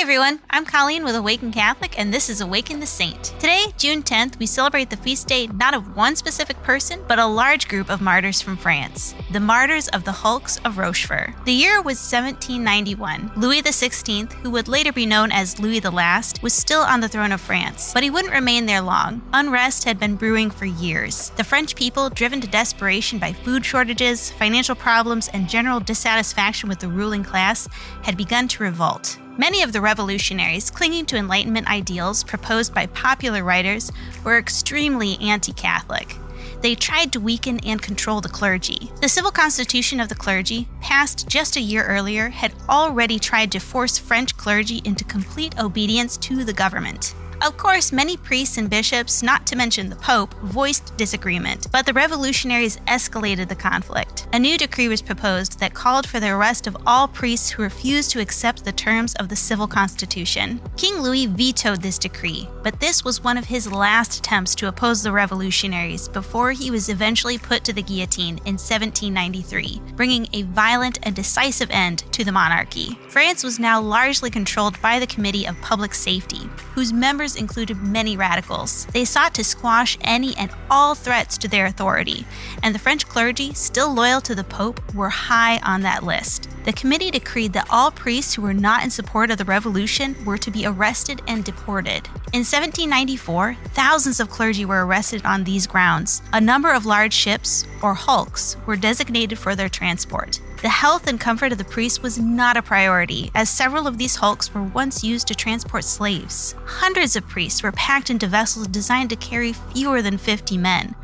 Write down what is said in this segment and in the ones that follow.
Hi, everyone. I'm Colleen with Awaken Catholic, and this is Awaken the Saint. Today, June 10th, we celebrate the feast day not of one specific person, but a large group of martyrs from France, the martyrs of the Hulks of Rochefort. The year was 1791. Louis XVI, who would later be known as Louis the Last, was still on the throne of France, but he wouldn't remain there long. Unrest had been brewing for years. The French people, driven to desperation by food shortages, financial problems, and general dissatisfaction with the ruling class, had begun to revolt. Many of the revolutionaries clinging to Enlightenment ideals proposed by popular writers were extremely anti Catholic. They tried to weaken and control the clergy. The civil constitution of the clergy, passed just a year earlier, had already tried to force French clergy into complete obedience to the government. Of course, many priests and bishops, not to mention the Pope, voiced disagreement, but the revolutionaries escalated the conflict. A new decree was proposed that called for the arrest of all priests who refused to accept the terms of the civil constitution. King Louis vetoed this decree, but this was one of his last attempts to oppose the revolutionaries before he was eventually put to the guillotine in 1793, bringing a violent and decisive end to the monarchy. France was now largely controlled by the Committee of Public Safety, whose members included many radicals. They sought to squash any and all threats to their authority, and the French clergy, still loyal to the Pope, were high on that list. The committee decreed that all priests who were not in support of the revolution were to be arrested and deported. In 1794, thousands of clergy were arrested on these grounds. A number of large ships, or hulks, were designated for their transport. The health and comfort of the priests was not a priority, as several of these hulks were once used to transport slaves. Hundreds of priests were packed into vessels designed to carry fewer than 50 men,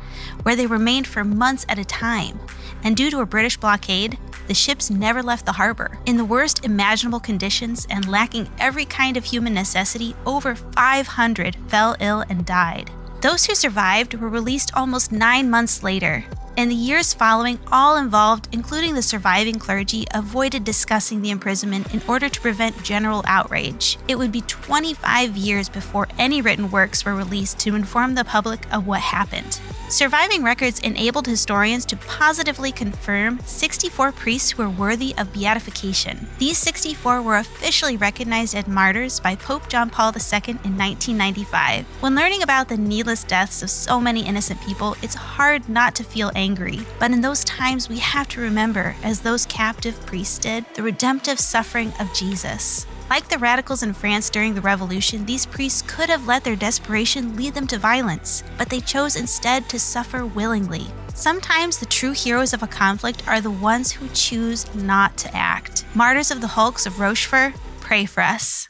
where they remained for months at a time. And due to a British blockade, the ships never left the harbor. In the worst imaginable conditions and lacking every kind of human necessity, over 500 fell ill and died. Those who survived were released almost nine months later, in the years following, all involved, including the surviving clergy, avoided discussing the imprisonment in order to prevent general outrage. It would be 25 years before any written works were released to inform the public of what happened. Surviving records enabled historians to positively confirm 64 priests who were worthy of beatification. These 64 were officially recognized as martyrs by Pope John Paul II in 1995. When learning about the needless deaths of so many innocent people, it's hard not to feel angry. But in those times, we have to remember, as those captive priests did, the redemptive suffering of Jesus. Like the radicals in France during the revolution, these priests could have let their desperation lead them to violence, but they chose instead to suffer willingly. Sometimes the true heroes of a conflict are the ones who choose not to act. Martyrs of the Hulks of Rochefort, pray for us.